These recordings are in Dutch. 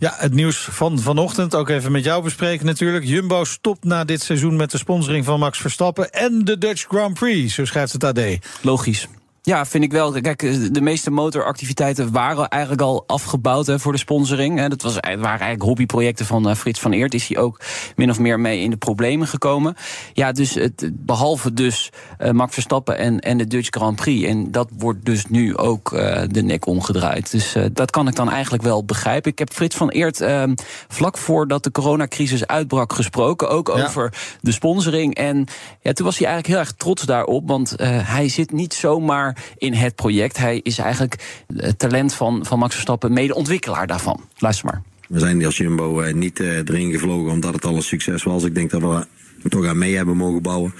Ja, het nieuws van vanochtend, ook even met jou bespreken natuurlijk. Jumbo stopt na dit seizoen met de sponsoring van Max Verstappen... en de Dutch Grand Prix, zo schrijft het AD. Logisch. Ja, vind ik wel. Kijk, de meeste motoractiviteiten waren eigenlijk al afgebouwd hè, voor de sponsoring. Hè. Dat was, waren eigenlijk hobbyprojecten van uh, Frits van Eert. Is hij ook min of meer mee in de problemen gekomen. Ja, dus het, behalve dus uh, Max Verstappen en, en de Dutch Grand Prix. En dat wordt dus nu ook uh, de nek omgedraaid. Dus dat kan ik dan eigenlijk wel begrijpen. Ik heb Frits van Eert ehm, vlak voordat de coronacrisis uitbrak gesproken. Ook ja. over de sponsoring. En ja, toen was hij eigenlijk heel erg trots daarop. Want hij zit niet zomaar in het project. Hij is eigenlijk het talent van, van Max Verstappen, mede-ontwikkelaar daarvan. Luister maar. We zijn als Jumbo niet uh, erin gevlogen omdat het al een succes was. Ik denk dat we toch aan mee hebben mogen bouwen.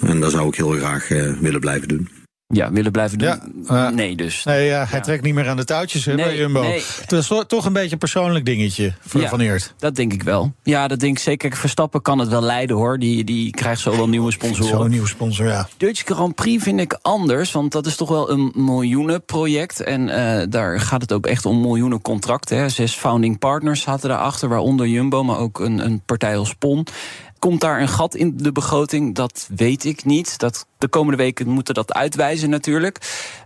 En dat zou ik heel graag willen blijven doen. Ja, willen blijven doen? Ja, uh, nee, dus. Nee, ja, hij ja. trekt niet meer aan de touwtjes nee, bij Jumbo. Nee. Het is toch een beetje een persoonlijk dingetje voor ja, Van Eert. Dat denk ik wel. Ja, dat denk ik zeker. Verstappen kan het wel leiden hoor. Die, die krijgt zo wel nieuwe sponsoren. Zo'n nieuwe sponsor, ja. Dutch Grand Prix vind ik anders, want dat is toch wel een miljoenenproject. En uh, daar gaat het ook echt om miljoenen contracten. Hè. Zes founding partners zaten daarachter, waaronder Jumbo, maar ook een, een partij als Pon. Komt daar een gat in de begroting? Dat weet ik niet. Dat, de komende weken moeten dat uitwijzen natuurlijk.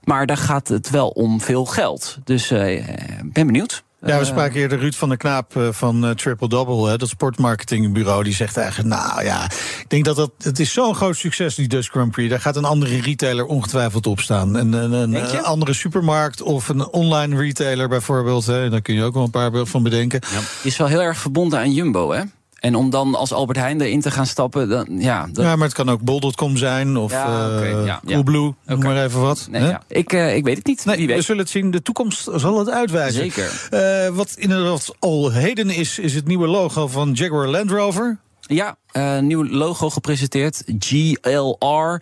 Maar daar gaat het wel om veel geld. Dus ik uh, ben benieuwd. Ja, we spraken eerder Ruud van der Knaap van uh, Triple Double, hè, dat sportmarketingbureau. Die zegt eigenlijk, nou ja, ik denk dat dat, het is zo'n groot succes, die Dutch Grand Prix. Daar gaat een andere retailer ongetwijfeld op staan. Een, een andere supermarkt of een online retailer bijvoorbeeld. Hè, daar kun je ook wel een paar van bedenken. Ja, is wel heel erg verbonden aan Jumbo, hè? En om dan als Albert Heijn erin te gaan stappen, dan, ja... Dat... Ja, maar het kan ook bol.com zijn of ja, okay, uh, ja, Coolblue, ja. noem okay. maar even wat. Nee, ik, uh, ik weet het niet. Nee, Wie weet. We zullen het zien. De toekomst zal het uitwijzen. Zeker. Uh, wat inderdaad al heden is, is het nieuwe logo van Jaguar Land Rover. Ja, nieuw logo gepresenteerd. GLR.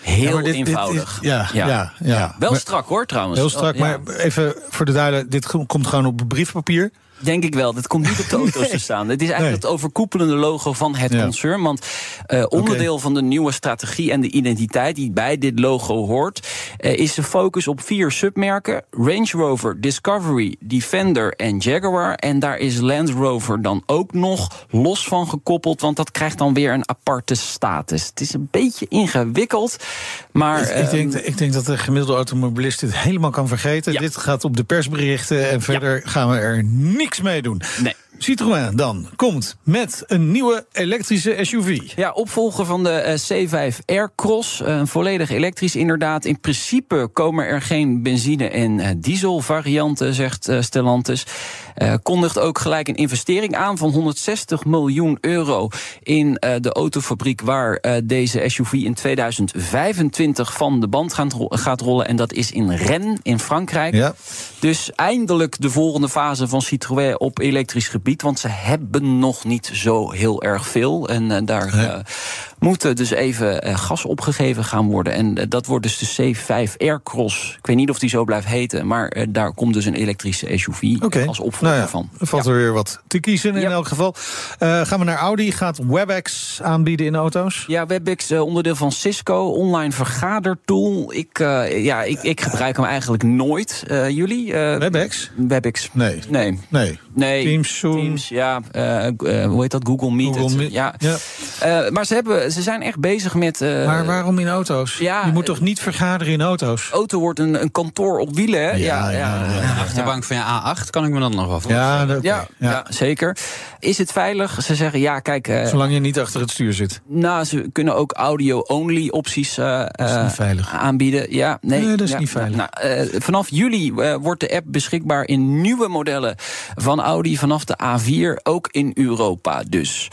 Heel ja, dit, eenvoudig. Dit, ja, ja, ja, ja, Wel maar, strak hoor, trouwens. Heel strak, oh, maar even voor de duidelijkheid. Dit komt gewoon op briefpapier. Denk ik wel. Dat komt niet op de auto's nee. te staan. Het is eigenlijk nee. het overkoepelende logo van het ja. concern. Want uh, onderdeel okay. van de nieuwe strategie en de identiteit die bij dit logo hoort, is de focus op vier submerken: Range Rover, Discovery, Defender en Jaguar. En daar is Land Rover dan ook nog los van gekoppeld, want dat krijgt dan weer een aparte status. Het is een beetje ingewikkeld, maar. Ik, ik, denk, ik denk dat de gemiddelde automobilist dit helemaal kan vergeten. Ja. Dit gaat op de persberichten en verder ja. gaan we er niks mee doen. Nee. Citroën dan komt met een nieuwe elektrische SUV. Ja, opvolger van de uh, C5 Aircross. Uh, volledig elektrisch inderdaad. In principe komen er geen benzine- en uh, diesel varianten, zegt Stellantis. kondigt ook gelijk een investering aan van 160 miljoen euro in de autofabriek waar deze SUV in 2025 van de band gaat rollen. En dat is in Rennes in Frankrijk. Ja. Dus eindelijk de volgende fase van Citroën op elektrisch gebied. Want ze hebben nog niet zo heel erg veel. En uh, daar uh, moet dus even uh, gas opgegeven gaan worden. En dat wordt dus de C5 Aircross. Ik weet niet of die zo blijft heten. Maar daar komt dus een elektrische SUV okay. als opvolger nou ja, van. Er valt ja. er weer wat te kiezen in ja. elk geval. gaan we naar Audi. Gaat WebEx aanbieden in auto's? Ja, WebEx onderdeel van Cisco. Online vergadertool. Ik, ja, ik, ik gebruik hem eigenlijk nooit. jullie? WebEx? WebEx. Nee. Nee. Nee. Nee, Teams, Zoom. Teams ja, hoe heet dat? Google Meet. Google Meet. Ja. Uh, maar ze, hebben, ze zijn echt bezig met. maar waarom in auto's? Ja, je moet toch niet vergaderen in auto's? Auto wordt een, een kantoor op wielen, hè? Ja, ja, ja, ja, De achterbank van je A8 kan ik me dan nog wel voorstellen. Ja, ja, ja. zeker. Is het veilig? Ze zeggen ja, kijk. Zolang je niet achter het stuur zit. Nou, ze kunnen ook audio-only opties aanbieden. Ja, nee, nee dat is ja, niet veilig. Nou, vanaf juli wordt de app beschikbaar in nieuwe modellen van Audi vanaf de A4, ook in Europa dus.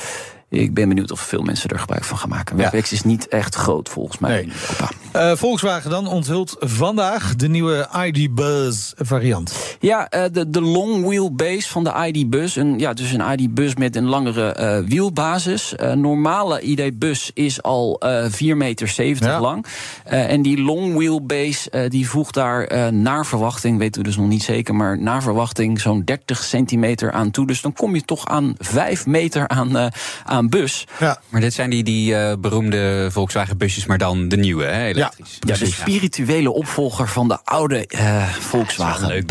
Ik ben benieuwd of veel mensen er gebruik van gaan maken. WebEx is niet echt groot volgens mij in Europa. Uh, Volkswagen dan onthult vandaag de nieuwe ID Buzz variant. Ja, uh, de, de long wheelbase van de ID Bus. Een, ja, dus een ID Bus met een langere uh, wielbasis. normale ID Bus is al 4,70 meter ja. lang. en die long wheelbase die voegt daar naar verwachting, weten we dus nog niet zeker, maar naar verwachting zo'n 30 centimeter aan toe. Dus dan kom je toch aan 5 meter aan, aan bus. Ja. Maar dit zijn die, die beroemde Volkswagen busjes, maar dan de nieuwe, hè, elektrisch. Ja, de spirituele opvolger van de oude uh, Volkswagen. Leuk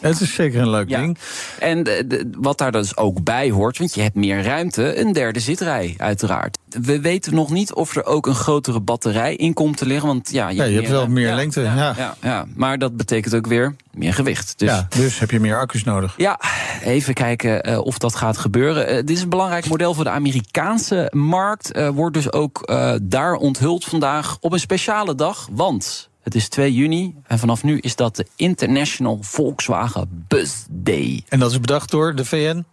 Het is zeker een leuk ding. En de, wat daar dus ook bij hoort, want je hebt meer ruimte, een derde zitrij, uiteraard. We weten nog niet of er ook een grotere batterij in komt te liggen. Want ja, je, ja, je hebt wel meer lengte. Ja, ja. Ja, maar dat betekent ook weer meer gewicht. Dus, ja, dus heb je meer accu's nodig. Ja, even kijken uh, of dat gaat gebeuren. Uh, dit is een belangrijk model voor de Amerikaanse markt. Uh, wordt dus ook daar onthuld vandaag op een speciale dag. Want het is 2 juni en vanaf nu is dat de International Volkswagen Bus Day. En dat is bedacht door de VN?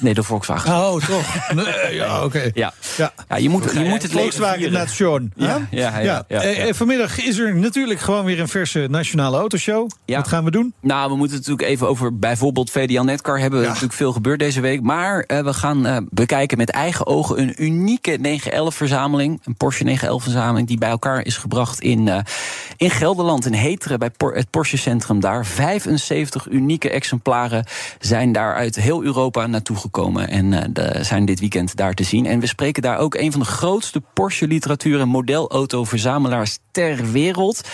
Nee, de Volkswagen. Oh, toch? Nee, ja, oké. Ja. Ja. ja. je moet, je moet het Volkswagen Nation. Ja, ja, ja, ja, eh, eh, vanmiddag is er natuurlijk gewoon weer een verse nationale autoshow. Wat gaan we doen? Nou, we moeten het natuurlijk even over bijvoorbeeld VDL Netcar hebben. Er natuurlijk veel gebeurd deze week. Maar uh, we gaan uh, bekijken met eigen ogen een unieke 911-verzameling. Een Porsche 911-verzameling die bij elkaar is gebracht in, uh, in Gelderland, in Heteren, bij het Porsche Centrum daar. 75 unieke exemplaren zijn daar uit heel Europa naartoe gekomen en uh, zijn dit weekend daar te zien. En we spreken daar ook een van de grootste Porsche-literatuur- en modelauto-verzamelaars ter wereld.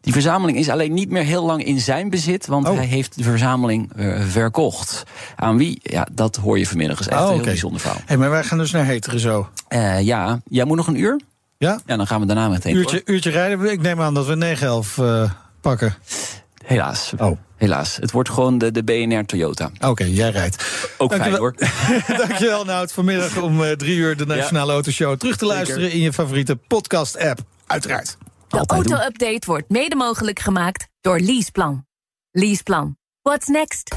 Die verzameling is alleen niet meer heel lang in zijn bezit, want oh. hij heeft de verzameling uh, verkocht. Aan wie? Ja, dat hoor je vanmiddag. is echt oh, een heel bijzonder verhaal. Hey, maar wij gaan dus naar Heteren zo. Uh, ja, jij moet nog een uur? Ja? Ja, dan gaan we daarna meteen. Uurtje, uurtje rijden. Ik neem aan dat we 9-11 uh, pakken. Helaas. Oh. Helaas. Het wordt gewoon de, de BNR Toyota. Oké, jij rijdt. Ook fijn hoor. Dankjewel Nout. Vanmiddag om uh, drie uur de Nationale ja. Autoshow. Terug te luisteren in je favoriete podcast-app. Uiteraard. De auto-update wordt mede mogelijk gemaakt door Leaseplan. Leaseplan. What's next?